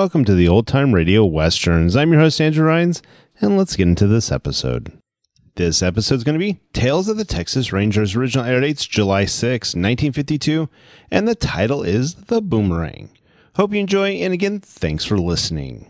Welcome to the Old Time Radio Westerns. I'm your host, Andrew Rhynes, and let's get into this episode. This episode is going to be Tales of the Texas Rangers. Original air dates July 6, 1952, and the title is The Boomerang. Hope you enjoy, and again, thanks for listening.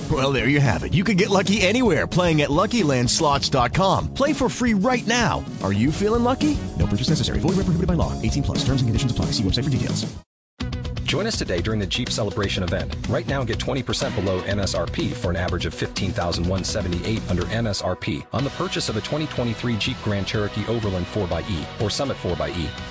Well, there you have it. You can get lucky anywhere playing at LuckyLandSlots.com. Play for free right now. Are you feeling lucky? No purchase necessary. Void where prohibited by law. 18 plus. Terms and conditions apply. See website for details. Join us today during the Jeep Celebration event. Right now, get 20% below MSRP for an average of 15178 under MSRP on the purchase of a 2023 Jeep Grand Cherokee Overland 4xE or Summit 4xE.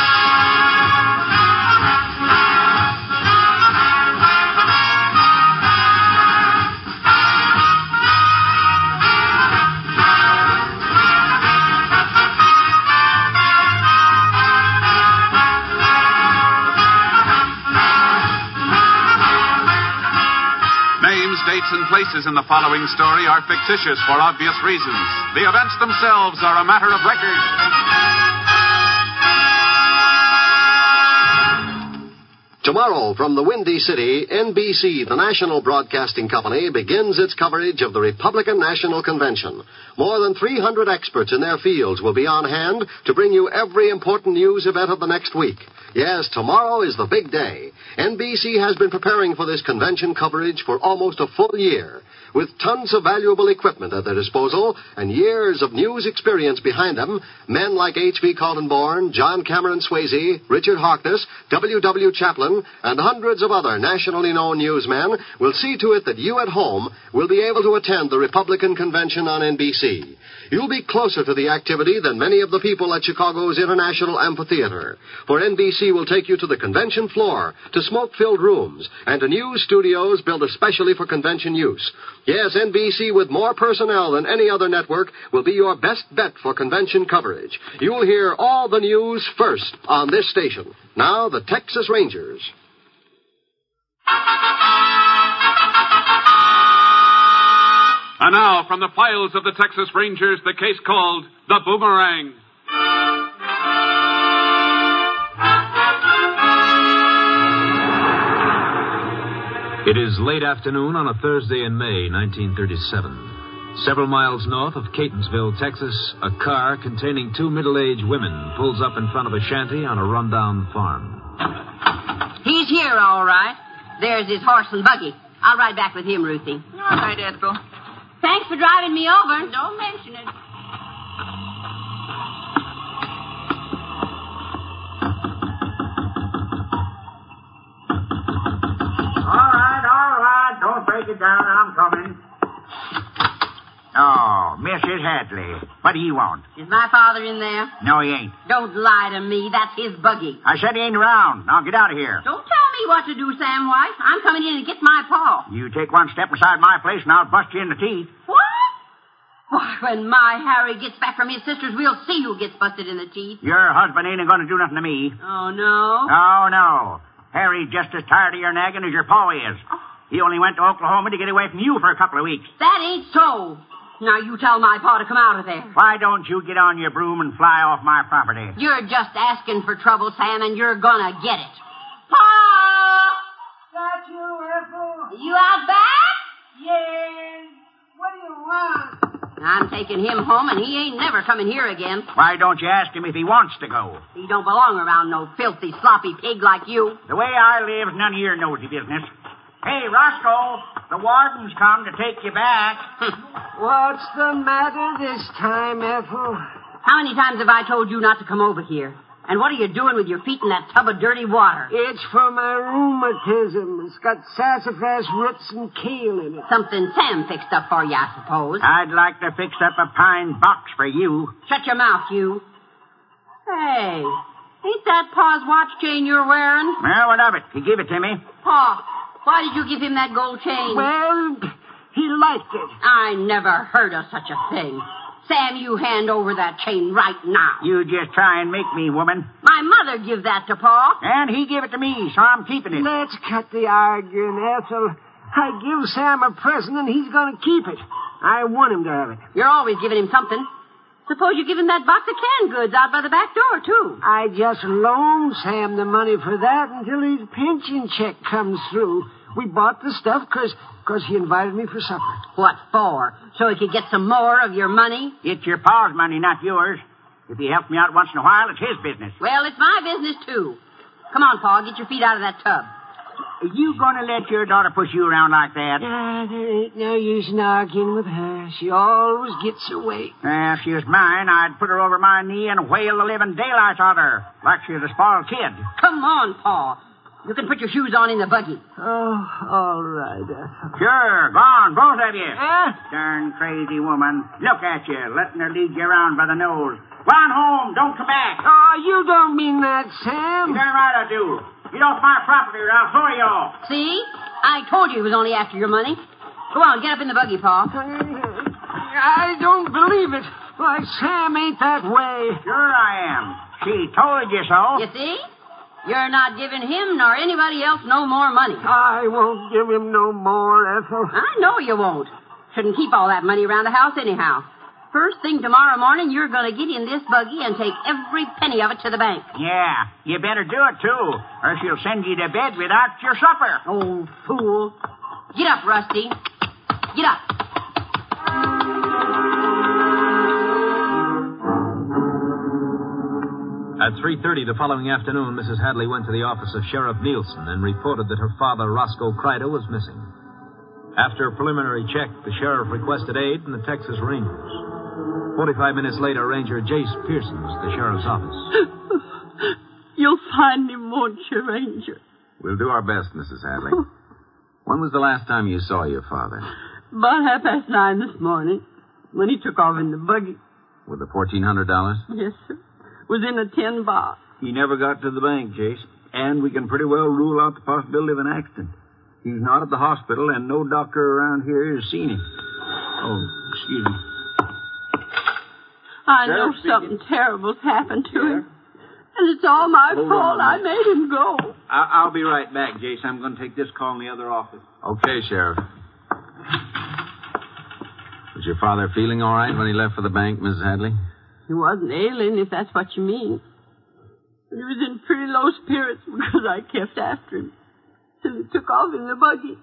And places in the following story are fictitious for obvious reasons. The events themselves are a matter of record. Tomorrow, from the Windy City, NBC, the national broadcasting company, begins its coverage of the Republican National Convention. More than 300 experts in their fields will be on hand to bring you every important news event of the next week. Yes, tomorrow is the big day. NBC has been preparing for this convention coverage for almost a full year. With tons of valuable equipment at their disposal and years of news experience behind them, men like H.V. Kaltenborn, John Cameron Swayze, Richard Harkness, W.W. Chaplin, and hundreds of other nationally known newsmen will see to it that you at home will be able to attend the Republican Convention on NBC. You'll be closer to the activity than many of the people at Chicago's International Amphitheater. For NBC will take you to the convention floor, to smoke-filled rooms, and to news studios built especially for convention use. Yes, NBC with more personnel than any other network will be your best bet for convention coverage. You'll hear all the news first on this station. Now, the Texas Rangers. And now, from the files of the Texas Rangers, the case called The Boomerang. It is late afternoon on a Thursday in May, 1937. Several miles north of Catonsville, Texas, a car containing two middle aged women pulls up in front of a shanty on a rundown farm. He's here, all right. There's his horse and buggy. I'll ride back with him, Ruthie. All right, Ethel. Thanks for driving me over. Don't mention it. Down. I'm coming. Oh, Mrs. Hadley. What do you want? Is my father in there? No, he ain't. Don't lie to me. That's his buggy. I said he ain't around. Now get out of here. Don't tell me what to do, Sam White. I'm coming in to get my paw. You take one step inside my place and I'll bust you in the teeth. What? Why, when my Harry gets back from his sisters, we'll see who gets busted in the teeth. Your husband ain't going to do nothing to me. Oh, no? Oh, no. Harry's just as tired of your nagging as your paw is. Oh, He only went to Oklahoma to get away from you for a couple of weeks. That ain't so. Now you tell my pa to come out of there. Why don't you get on your broom and fly off my property? You're just asking for trouble, Sam, and you're gonna get it. Pa! That you, Ethel? You out back? Yes. What do you want? I'm taking him home, and he ain't never coming here again. Why don't you ask him if he wants to go? He don't belong around no filthy, sloppy pig like you. The way I live, none of your nosy business. Hey, Roscoe, the warden's come to take you back. What's the matter this time, Ethel? How many times have I told you not to come over here? And what are you doing with your feet in that tub of dirty water? It's for my rheumatism. It's got sassafras roots and kale in it. Something Sam fixed up for you, I suppose. I'd like to fix up a pine box for you. Shut your mouth, you. Hey, ain't that Pa's watch chain you're wearing? Well, what of it? He gave it to me. Pa, why did you give him that gold chain? Well, he liked it. I never heard of such a thing. Sam, you hand over that chain right now. You just try and make me, woman. My mother give that to Pa. And he gave it to me, so I'm keeping it. Let's cut the arguing, Ethel. I give Sam a present and he's going to keep it. I want him to have it. You're always giving him something. Suppose you give him that box of canned goods out by the back door, too. I just loaned Sam the money for that until his pension check comes through. We bought the stuff because cause he invited me for supper. What for? So he could get some more of your money? It's your pa's money, not yours. If he helps me out once in a while, it's his business. Well, it's my business, too. Come on, Pa, get your feet out of that tub. Are you going to let your daughter push you around like that? Ah, there ain't no use in arguing with her. She always gets her way. Uh, if she was mine, I'd put her over my knee and whale the living daylights out of her, like she was a spoiled kid. Come on, Pa. You can put your shoes on in the buggy. Oh, all right. Ethel. Sure, go on, both of you. Eh? Darn crazy woman. Look at you, letting her lead you around by the nose. On home, don't come back. Oh, you don't mean that, Sam. Darn right I do. Get off my property or I'll throw you off. See? I told you he was only after your money. Go on, get up in the buggy, Paul. I don't believe it. Why, Sam ain't that way. Sure I am. She told you so. You see? You're not giving him nor anybody else no more money. I won't give him no more, Ethel. I know you won't. Shouldn't keep all that money around the house anyhow. First thing tomorrow morning, you're going to get in this buggy and take every penny of it to the bank. Yeah, you better do it too, or she'll send you to bed without your supper. Oh, fool. Get up, Rusty. Get up. At 3.30 the following afternoon, Mrs. Hadley went to the office of Sheriff Nielsen and reported that her father, Roscoe Kreider, was missing. After a preliminary check, the sheriff requested aid from the Texas Rangers. Forty-five minutes later, Ranger Jace Pearson was at the sheriff's office. You'll find him, won't you, Ranger? We'll do our best, Mrs. Hadley. when was the last time you saw your father? About half past nine this morning, when he took off in the buggy. With the $1,400? Yes, sir. Was in a tin box. He never got to the bank, Jace. And we can pretty well rule out the possibility of an accident. He's not at the hospital, and no doctor around here has seen him. Oh, excuse me. I Sheriff know speaking. something terrible's happened to him. And it's all my Hold fault. on a I minute. made him go. I- I'll be right back, Jace. I'm going to take this call in the other office. Okay, Sheriff. Was your father feeling all right when he left for the bank, Mrs. Hadley? He wasn't ailing, if that's what you mean. But he was in pretty low spirits because I kept after him till he took off in the buggy.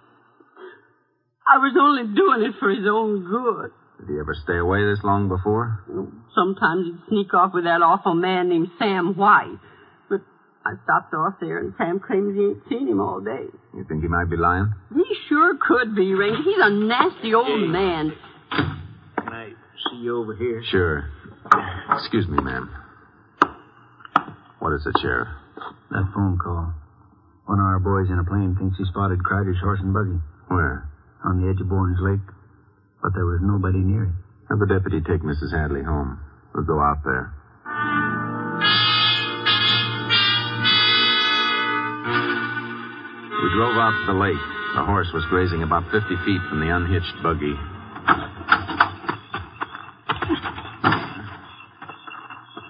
I was only doing it for his own good. Did he ever stay away this long before? Sometimes he'd sneak off with that awful man named Sam White. But I stopped off there, and Sam claims he ain't seen him all day. You think he might be lying? He sure could be, Ranger. He's a nasty old man. Can I see you over here? Sure. Excuse me, ma'am. What is it, Sheriff? That phone call. One of our boys in a plane thinks he spotted Kreider's horse and buggy. Where? On the edge of Bourne's Lake. But there was nobody near it. Have the deputy take Mrs. Hadley home. We'll go out there. We drove out to the lake. The horse was grazing about 50 feet from the unhitched buggy.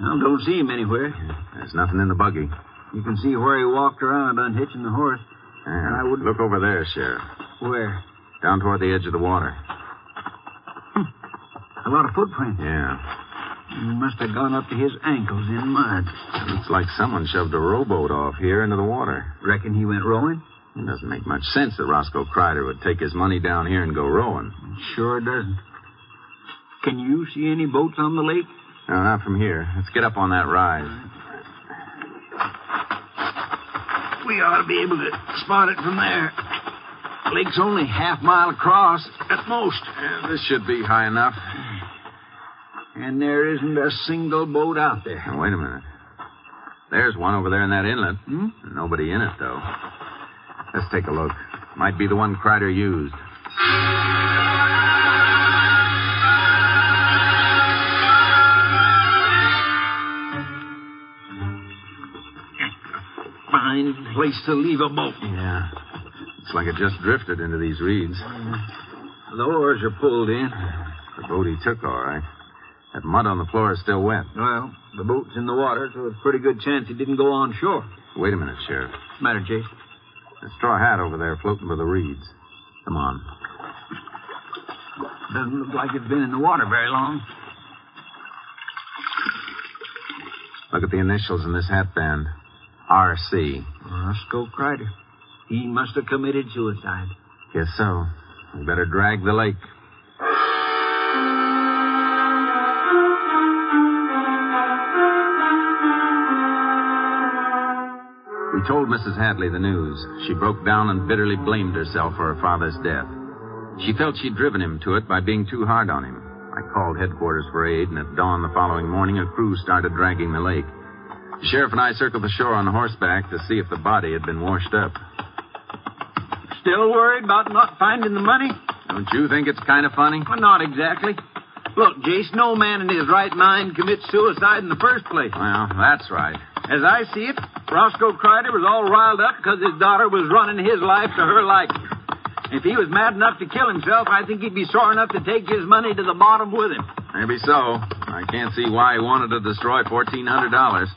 I don't see him anywhere. There's nothing in the buggy. You can see where he walked around unhitching the horse. Yeah, I would look over there, Sheriff. Where? Down toward the edge of the water. A lot of footprints. Yeah. He must have gone up to his ankles in mud. Looks like someone shoved a rowboat off here into the water. Reckon he went rowing? It doesn't make much sense that Roscoe Kreider would take his money down here and go rowing. Sure doesn't. Can you see any boats on the lake? No, not from here. Let's get up on that rise. We ought to be able to spot it from there. The Lake's only half mile across at most. Yeah, this should be high enough. And there isn't a single boat out there. Now, wait a minute. There's one over there in that inlet. Hmm? Nobody in it, though. Let's take a look. Might be the one Kreider used. Fine place to leave a boat. Yeah. Looks like it just drifted into these reeds. The oars are pulled in. The boat he took, all right. That mud on the floor is still wet. Well, the boat's in the water, so it's a pretty good chance he didn't go on shore. Wait a minute, Sheriff. What's the matter, Jace? That straw hat over there floating by the reeds. Come on. Doesn't look like it's been in the water very long. Look at the initials in this hat band. R.C. Roscoe Kreider. He must have committed suicide. Guess so. We better drag the lake. We told Mrs. Hadley the news. She broke down and bitterly blamed herself for her father's death. She felt she'd driven him to it by being too hard on him. I called headquarters for aid, and at dawn the following morning, a crew started dragging the lake. The sheriff and I circled the shore on horseback to see if the body had been washed up. Still worried about not finding the money? Don't you think it's kind of funny? Well, not exactly. Look, Jace, no man in his right mind commits suicide in the first place. Well, that's right. As I see it, Roscoe Kreider was all riled up because his daughter was running his life to her liking. If he was mad enough to kill himself, I think he'd be sore enough to take his money to the bottom with him. Maybe so. I can't see why he wanted to destroy $1,400.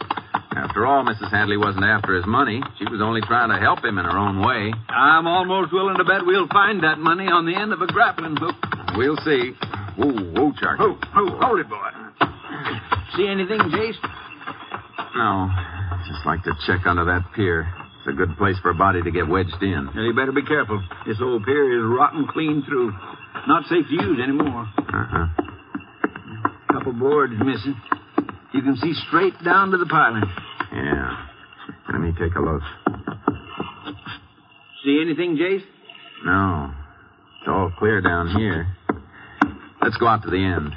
After all, Mrs. Hadley wasn't after his money. She was only trying to help him in her own way. I'm almost willing to bet we'll find that money on the end of a grappling hook. We'll see. Whoa, whoa, Charlie. Who? Who? Hold it, boy. See anything, Jace? No. Just like to check under that pier. It's a good place for a body to get wedged in. Now, you better be careful. This old pier is rotten clean through. Not safe to use anymore. Uh-huh. Couple boards missing. You can see straight down to the piling. Yeah. Let me take a look. See anything, Jace? No. It's all clear down here. Let's go out to the end.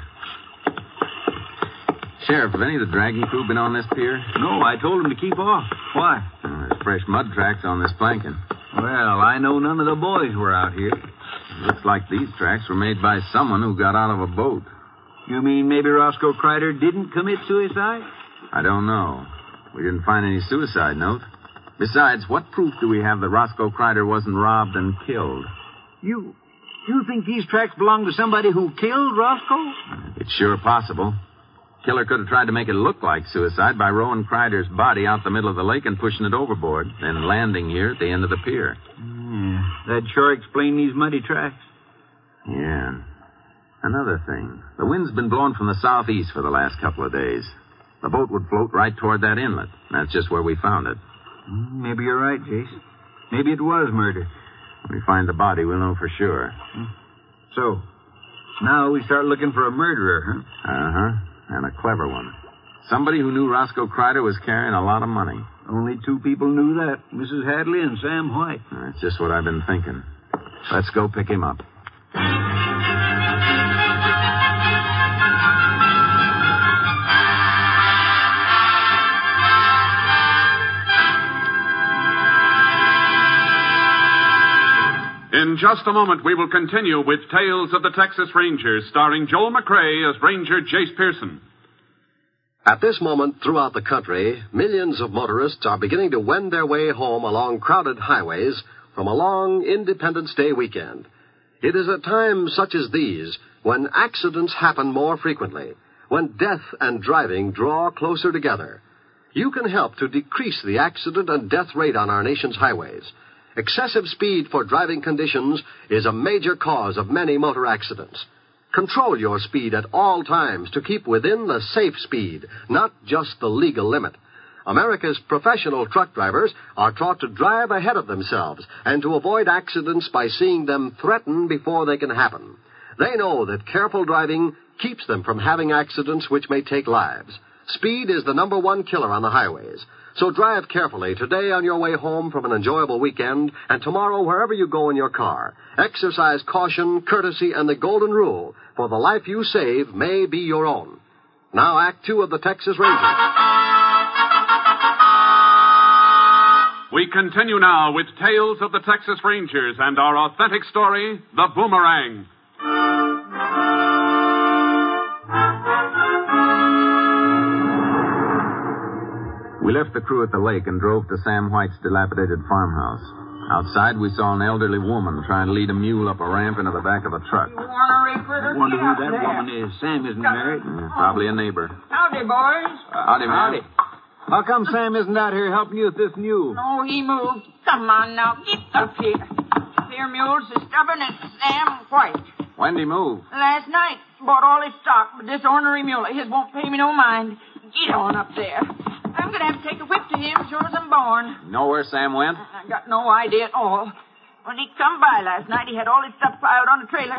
Sheriff, have any of the dragging crew been on this pier? No, I told them to keep off. Why? There's fresh mud tracks on this planking. Well, I know none of the boys were out here. Looks like these tracks were made by someone who got out of a boat. You mean maybe Roscoe Kreider didn't commit suicide? I don't know. We didn't find any suicide note. Besides, what proof do we have that Roscoe Kreider wasn't robbed and killed? You you think these tracks belong to somebody who killed Roscoe? It's sure possible. Killer could have tried to make it look like suicide by rowing Kreider's body out the middle of the lake and pushing it overboard, then landing here at the end of the pier. Yeah, that'd sure explain these muddy tracks. Yeah. Another thing. The wind's been blowing from the southeast for the last couple of days. The boat would float right toward that inlet. That's just where we found it. Hmm, Maybe you're right, Jace. Maybe it was murder. When we find the body, we'll know for sure. So, now we start looking for a murderer, huh? Uh huh. And a clever one. Somebody who knew Roscoe Kreider was carrying a lot of money. Only two people knew that Mrs. Hadley and Sam White. That's just what I've been thinking. Let's go pick him up. In just a moment, we will continue with Tales of the Texas Rangers, starring Joel McCrea as Ranger Jace Pearson. At this moment, throughout the country, millions of motorists are beginning to wend their way home along crowded highways from a long Independence Day weekend. It is at times such as these when accidents happen more frequently, when death and driving draw closer together. You can help to decrease the accident and death rate on our nation's highways. Excessive speed for driving conditions is a major cause of many motor accidents. Control your speed at all times to keep within the safe speed, not just the legal limit. America's professional truck drivers are taught to drive ahead of themselves and to avoid accidents by seeing them threaten before they can happen. They know that careful driving keeps them from having accidents which may take lives. Speed is the number one killer on the highways. So drive carefully today on your way home from an enjoyable weekend and tomorrow wherever you go in your car. Exercise caution, courtesy, and the golden rule, for the life you save may be your own. Now Act Two of the Texas Rangers. We continue now with Tales of the Texas Rangers and our authentic story, The Boomerang. We left the crew at the lake and drove to Sam White's dilapidated farmhouse. Outside, we saw an elderly woman trying to lead a mule up a ramp into the back of a truck. I wonder who that woman is. Sam isn't married. Yeah, probably a neighbor. Howdy, boys. Uh, howdy, ma'am. How come Sam isn't out here helping you with this mule? Oh, he moved. Come on now, get up here. Here, mule's as stubborn as Sam White. When'd he move? Last night, bought all his stock, but this ornery mule of his won't pay me no mind. Get on up there. I'm gonna have to take a whip to him sure as I'm born. Know where Sam went? I got no idea at all. When he come by last night, he had all his stuff piled on a trailer,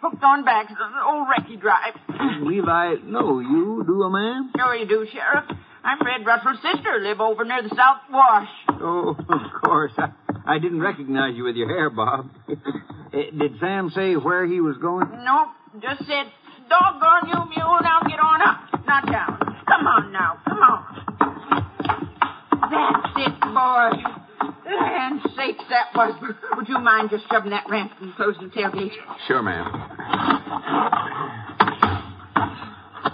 hooked on back, the old wreck he drives. Levi, no, you do a man? Sure you do, Sheriff. I'm Red Russell's sister, live over near the South Wash. Oh, of course. I, I didn't recognize you with your hair, Bob. Eh, Did Sam say where he was going? Nope, just said, doggone you, mule, now get on up, not down. Come on now, come on. That's it, boy. Land sakes, that was. Would you mind just shoving that ramp and closing the tailgate? Sure, ma'am.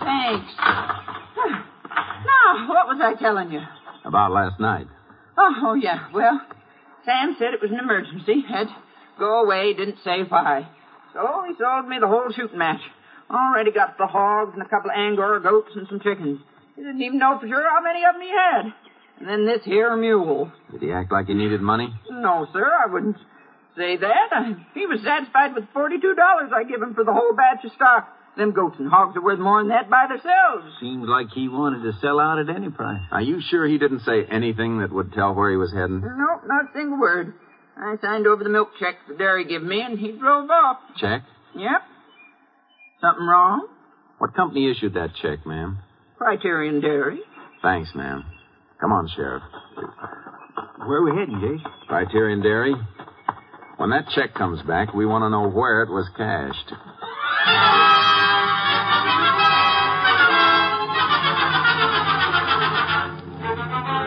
Thanks. Now, what was I telling you? About last night. Oh, oh, yeah. Well, Sam said it was an emergency. Had to go away, didn't say why. So he sold me the whole shooting match. Already got the hogs and a couple of Angora goats and some chickens. He didn't even know for sure how many of them he had. And then this here mule. Did he act like he needed money? No, sir, I wouldn't say that. I, he was satisfied with forty-two dollars I give him for the whole batch of stock. Them goats and hogs are worth more than that by themselves. Seems like he wanted to sell out at any price. Are you sure he didn't say anything that would tell where he was heading? Nope, not a single word. I signed over the milk check the dairy give me, and he drove off. Check? Yep. Something wrong? What company issued that check, ma'am? Criterion Dairy. Thanks, ma'am. Come on, Sheriff. Where are we heading, Jace? Criterion Dairy. When that check comes back, we want to know where it was cashed.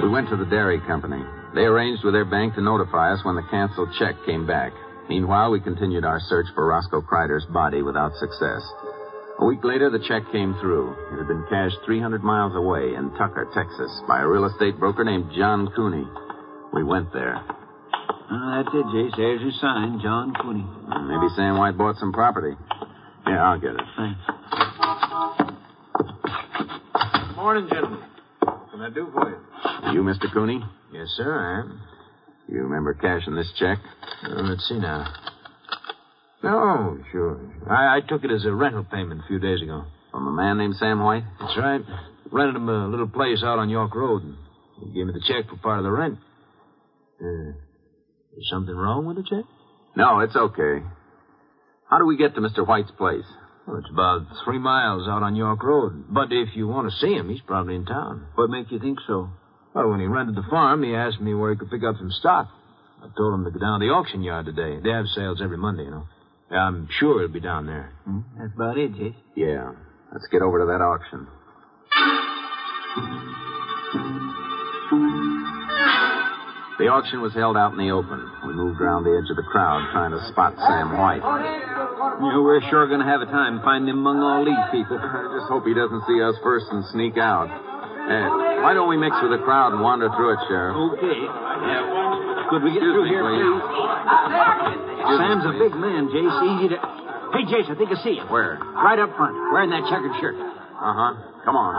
We went to the dairy company. They arranged with their bank to notify us when the canceled check came back. Meanwhile, we continued our search for Roscoe Kreider's body without success. A week later, the check came through. It had been cashed 300 miles away in Tucker, Texas, by a real estate broker named John Cooney. We went there. Uh, that's it, Jace. There's your sign, John Cooney. Maybe Sam White bought some property. Yeah, I'll get it. Thanks. Morning, gentlemen. What can I do for you? You, Mr. Cooney? Yes, sir, I am. You remember cashing this check? Uh, let's see now. No, sure. I, I took it as a rental payment a few days ago. From a man named Sam White? That's right. Rented him a little place out on York Road, and he gave me the check for part of the rent. Uh, is something wrong with the check? No, it's okay. How do we get to Mr. White's place? Well, it's about three miles out on York Road. But if you want to see him, he's probably in town. What makes you think so? Well, when he rented the farm, he asked me where he could pick up some stock. I told him to go down to the auction yard today. They have sales every Monday, you know. I'm sure he'll be down there. Hmm? That's about it, Jace. Yeah. Let's get over to that auction. The auction was held out in the open. We moved around the edge of the crowd trying to spot Sam White. You know, we're sure going to have a time finding him among all these people. I just hope he doesn't see us first and sneak out. Hey, why don't we mix with the crowd and wander through it, Sheriff? Okay. Yeah. Could we get Excuse through me, here, please. please? Sam's a big man, Jace. Easy to. Hey, Jace, I think I see him. Where? Right up front, wearing that checkered shirt. Uh huh. Come on.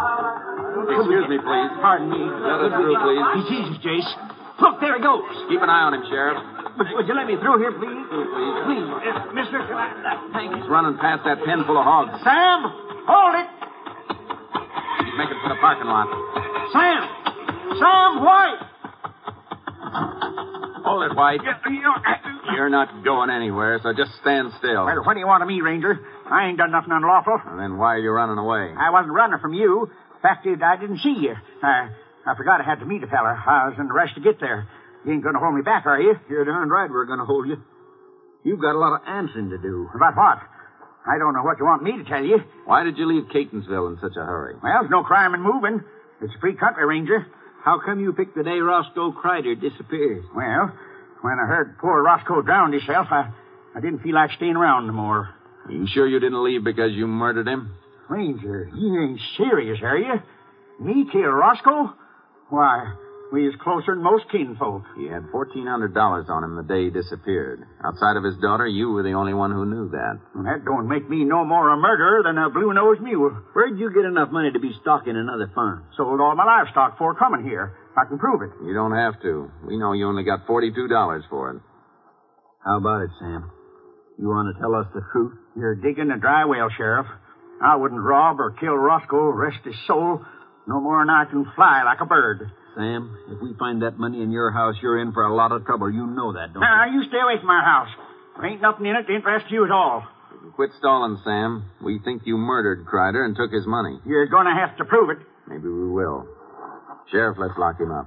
Excuse me, please. Pardon me. Let us through, please. He sees us, Jace. Look, there he goes. Keep an eye on him, Sheriff. Would, would you let me through here, please? Please. Please, uh, mister. Can I, thank you. He's running past that pen full of hogs. Sam, hold it. He's making for the parking lot. Sam! Sam White! Hold it, White. You're not going anywhere, so just stand still. Well, what do you want of me, Ranger? I ain't done nothing unlawful. And then why are you running away? I wasn't running from you. Fact is, I didn't see you. I, I forgot I had to meet a fella. I was in a rush to get there. You ain't going to hold me back, are you? You're darn right we're going to hold you. You've got a lot of answering to do. About what? I don't know what you want me to tell you. Why did you leave Catonsville in such a hurry? Well, there's no crime in moving. It's a free country, Ranger. How come you picked the day Roscoe Kreider disappeared? Well, when I heard poor Roscoe drowned himself, I, I didn't feel like staying around no more. You sure you didn't leave because you murdered him? Ranger, you ain't serious, are you? Me kill Roscoe? Why, we is closer than most kinfolk. He had $1,400 on him the day he disappeared. Outside of his daughter, you were the only one who knew that. Well, that don't make me no more a murderer than a blue-nosed mule. Where'd you get enough money to be stocking another farm? Sold all my livestock before coming here. I can prove it. You don't have to. We know you only got $42 for it. How about it, Sam? You want to tell us the truth? You're digging a dry well, Sheriff. I wouldn't rob or kill Roscoe, rest his soul, no more than I can fly like a bird. Sam, if we find that money in your house, you're in for a lot of trouble. You know that, don't you? Now, you stay away from our house. There ain't nothing in it to interest you at all. Quit stalling, Sam. We think you murdered Kreider and took his money. You're going to have to prove it. Maybe we will. Sheriff, let's lock him up.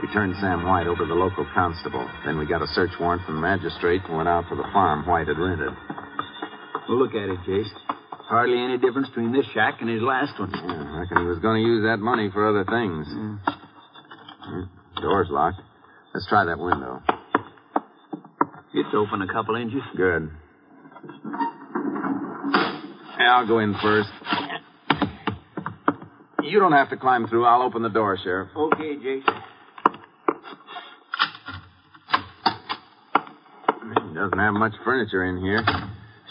We turned Sam White over to the local constable. Then we got a search warrant from the magistrate and went out to the farm White had rented. Well, look at it, Jace. Hardly any difference between this shack and his last one. Yeah, I reckon he was going to use that money for other things. Hmm, Door's locked. Let's try that window. It's open a couple inches. Good. Yeah, I'll go in first. You don't have to climb through. I'll open the door, Sheriff. Okay, Jace. He doesn't have much furniture in here.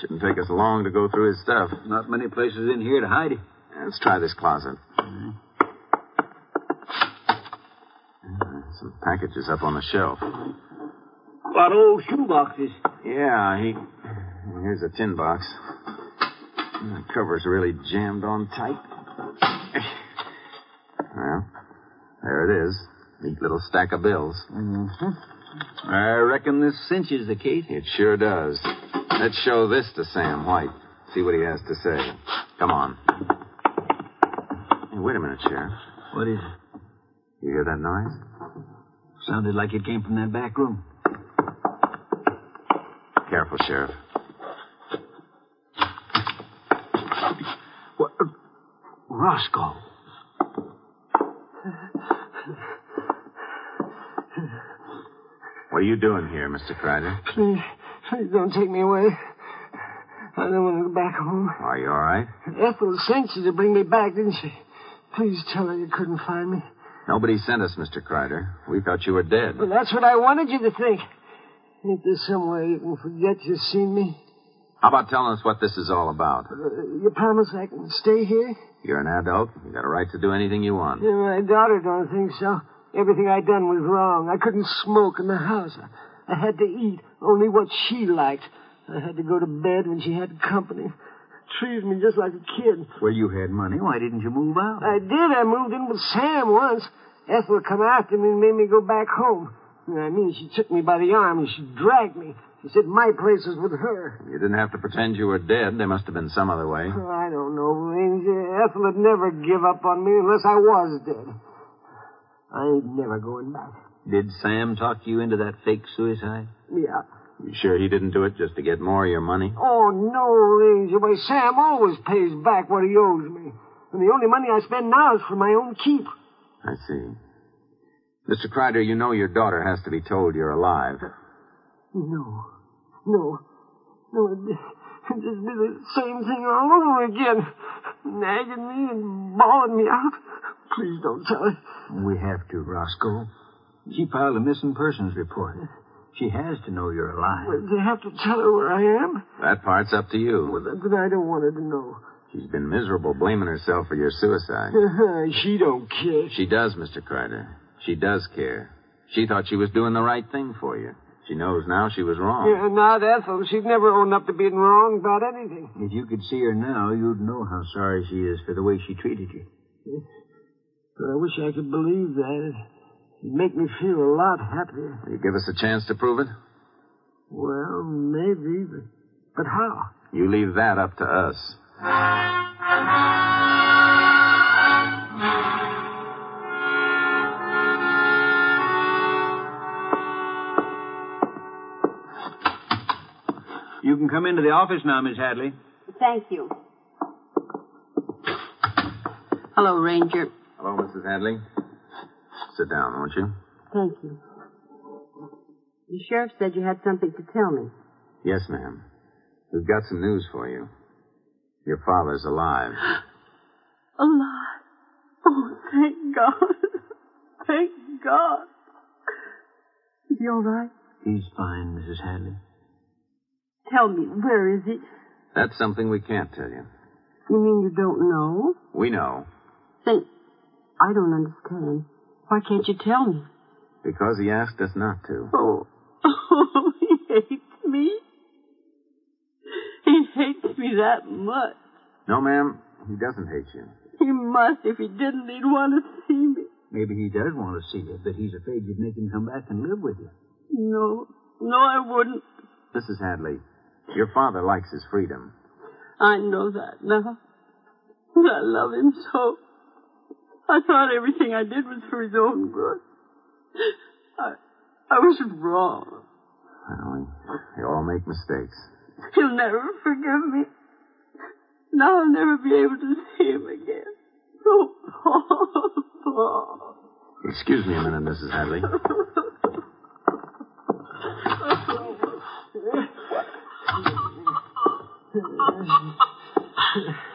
Shouldn't take us long to go through his stuff. Not many places in here to hide it. Let's try this closet. Uh, Some packages up on the shelf. A lot of old shoe boxes. Yeah, he. Here's a tin box. The cover's really jammed on tight. Well, there it is. Neat little stack of bills. Mm-hmm. I reckon this cinches the case. It sure does. Let's show this to Sam White. See what he has to say. Come on. Hey, wait a minute, Sheriff. What is it? You hear that noise? Sounded like it came from that back room. Careful, Sheriff. What? Uh, Roscoe. What are you doing here, Mr. Kreider? Please, please don't take me away. I don't want to go back home. Are you all right? Ethel sent you to bring me back, didn't she? Please tell her you couldn't find me. Nobody sent us, Mr. Kreider. We thought you were dead. Well, that's what I wanted you to think. Ain't there some way you can forget you've seen me? How about telling us what this is all about? Uh, you promise I can stay here? You're an adult. You got a right to do anything you want. Yeah, my daughter don't think so. Everything I done was wrong. I couldn't smoke in the house. I, had to eat only what she liked. I had to go to bed when she had company. Treated me just like a kid. Well, you had money. Why didn't you move out? I did. I moved in with Sam once. Ethel come after me and made me go back home. I mean, she took me by the arm and she dragged me. She said my place was with her. You didn't have to pretend you were dead. There must have been some other way. Oh, I don't know, Ranger. Ethel would never give up on me unless I was dead. I ain't never going back. Did Sam talk you into that fake suicide? Yeah. You sure he didn't do it just to get more of your money? Oh, no, Ranger. Why, Sam always pays back what he owes me. And the only money I spend now is for my own keep. I see. Mr. Kreider, you know your daughter has to be told you're alive. No. No. No, it, it just be the same thing all over again. Nagging me and bawling me out. Please don't tell her. We have to, Roscoe. She filed a missing persons report. She has to know you're alive. Well, do you have to tell her where I am? That part's up to you. Well, then I don't want her to know. She's been miserable blaming herself for your suicide. she don't care. She does, Mr. Kreider. She does care. She thought she was doing the right thing for you. She knows now she was wrong. Yeah, not Ethel. She'd never own up to being wrong about anything. If you could see her now, you'd know how sorry she is for the way she treated you. But I wish I could believe that. It'd make me feel a lot happier. Will you give us a chance to prove it? Well, maybe, but, but how? You leave that up to us. You can come into the office now, Miss Hadley. Thank you. Hello, Ranger. Hello, Mrs. Hadley. Sit down, won't you? Thank you. The sheriff said you had something to tell me. Yes, ma'am. We've got some news for you. Your father's alive. Alive. Oh, thank God. thank God. Is he all right? He's fine, Mrs. Hadley. Tell me, where is he? That's something we can't tell you. You mean you don't know? We know. Then, I don't understand. Why can't you tell me? Because he asked us not to. Oh, oh he hates me. He hates me that much. No, ma'am, he doesn't hate you. He must. If he didn't, he'd want to see me. Maybe he does want to see you, but he's afraid you'd make him come back and live with you. No, no, I wouldn't. Mrs. Hadley, your father likes his freedom. I know that now. But I love him so. I thought everything I did was for his own good. I, I was wrong. Well, we, we all make mistakes. He'll never forgive me. Now I'll never be able to see him again. Oh, Paul, Paul. Excuse me a minute, Mrs. Hadley.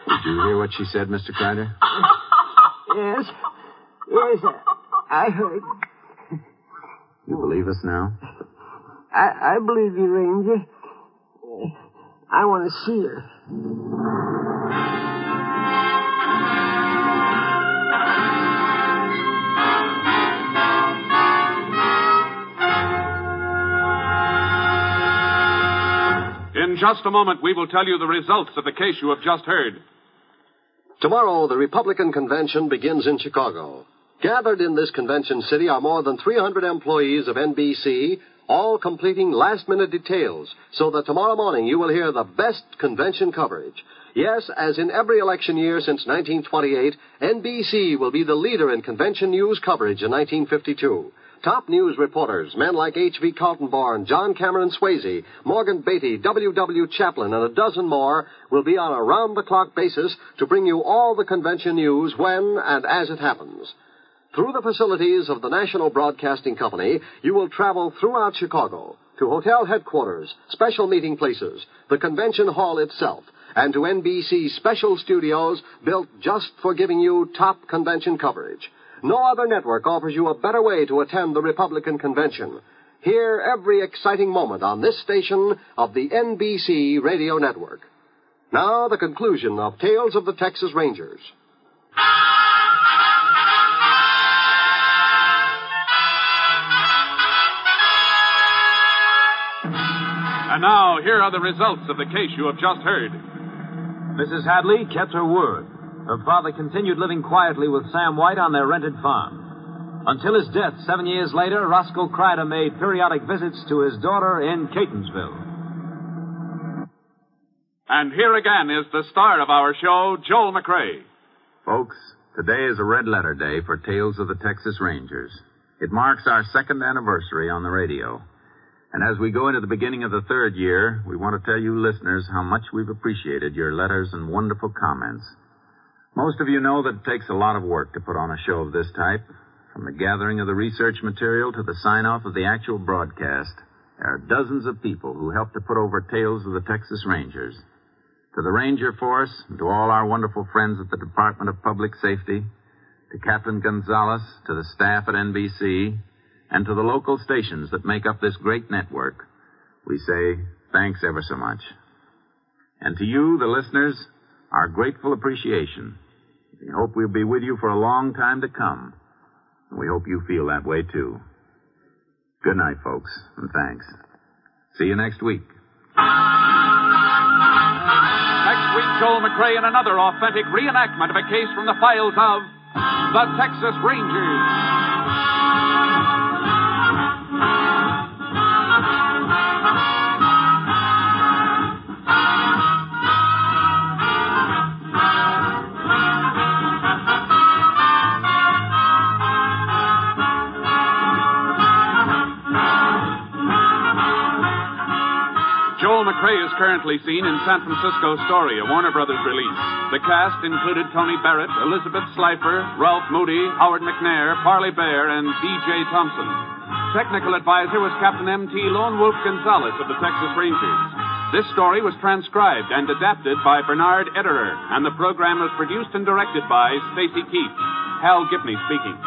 Did you hear what she said, Mr. Kreider? Yes. Yes, I, I heard. You believe us now? I, I believe you, Ranger. I want to see her. In just a moment, we will tell you the results of the case you have just heard. Tomorrow, the Republican convention begins in Chicago. Gathered in this convention city are more than 300 employees of NBC, all completing last minute details, so that tomorrow morning you will hear the best convention coverage. Yes, as in every election year since 1928, NBC will be the leader in convention news coverage in 1952. Top news reporters, men like H.V. Kaltenborn, John Cameron Swayze, Morgan Beatty, W.W. Chaplin, and a dozen more will be on a round-the-clock basis to bring you all the convention news when and as it happens. Through the facilities of the National Broadcasting Company, you will travel throughout Chicago to hotel headquarters, special meeting places, the convention hall itself, and to NBC special studios built just for giving you top convention coverage. No other network offers you a better way to attend the Republican convention. Hear every exciting moment on this station of the NBC Radio Network. Now, the conclusion of Tales of the Texas Rangers. And now, here are the results of the case you have just heard. Mrs. Hadley kept her word. Her father continued living quietly with Sam White on their rented farm. Until his death seven years later, Roscoe Kreider made periodic visits to his daughter in Catonsville. And here again is the star of our show, Joel McCrea. Folks, today is a red letter day for Tales of the Texas Rangers. It marks our second anniversary on the radio. And as we go into the beginning of the third year, we want to tell you listeners how much we've appreciated your letters and wonderful comments. Most of you know that it takes a lot of work to put on a show of this type. From the gathering of the research material to the sign off of the actual broadcast, there are dozens of people who help to put over Tales of the Texas Rangers. To the Ranger Force, and to all our wonderful friends at the Department of Public Safety, to Captain Gonzaullas, to the staff at NBC, and to the local stations that make up this great network, we say thanks ever so much. And to you, the listeners, our grateful appreciation. We hope we'll be with you for a long time to come. And we hope you feel that way too. Good night, folks, and thanks. See you next week. Next week, Joel McCrea in another authentic reenactment of a case from the files of the Texas Rangers. McCrea is currently seen in San Francisco Story, a Warner Brothers release. The cast included Tony Barrett, Elizabeth Slifer, Ralph Moody, Howard McNear, Parley Baer, and D.J. Thompson. Technical advisor was Captain M.T. Lone Wolf Gonzaullas of the Texas Rangers. This story was transcribed and adapted by Bernard Ederer, and the program was produced and directed by Stacy Keach. Hal Gibney speaking.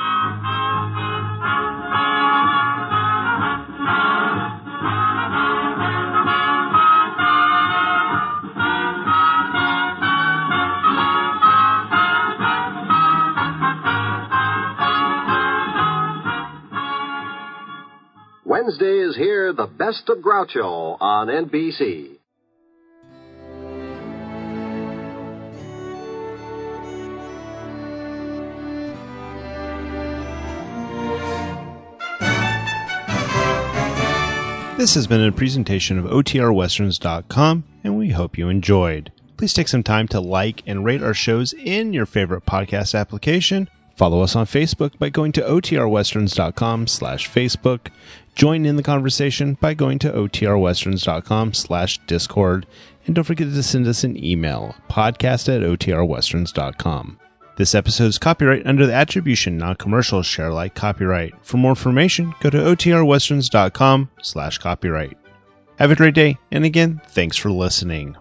Wednesday is here, the best of Groucho on NBC. This has been a presentation of OTRWesterns.com, and we hope you enjoyed. Please take some time to like and rate our shows in your favorite podcast application. Follow us on Facebook by going to OTRWesterns.com slash Facebook. Join in the conversation by going to OTRWesterns.com slash Discord. And don't forget to send us an email, podcast at OTRWesterns.com. This episode is copyright under the attribution non-commercial share alike copyright. For more information, go to OTRWesterns.com slash copyright. Have a great day, and again, thanks for listening.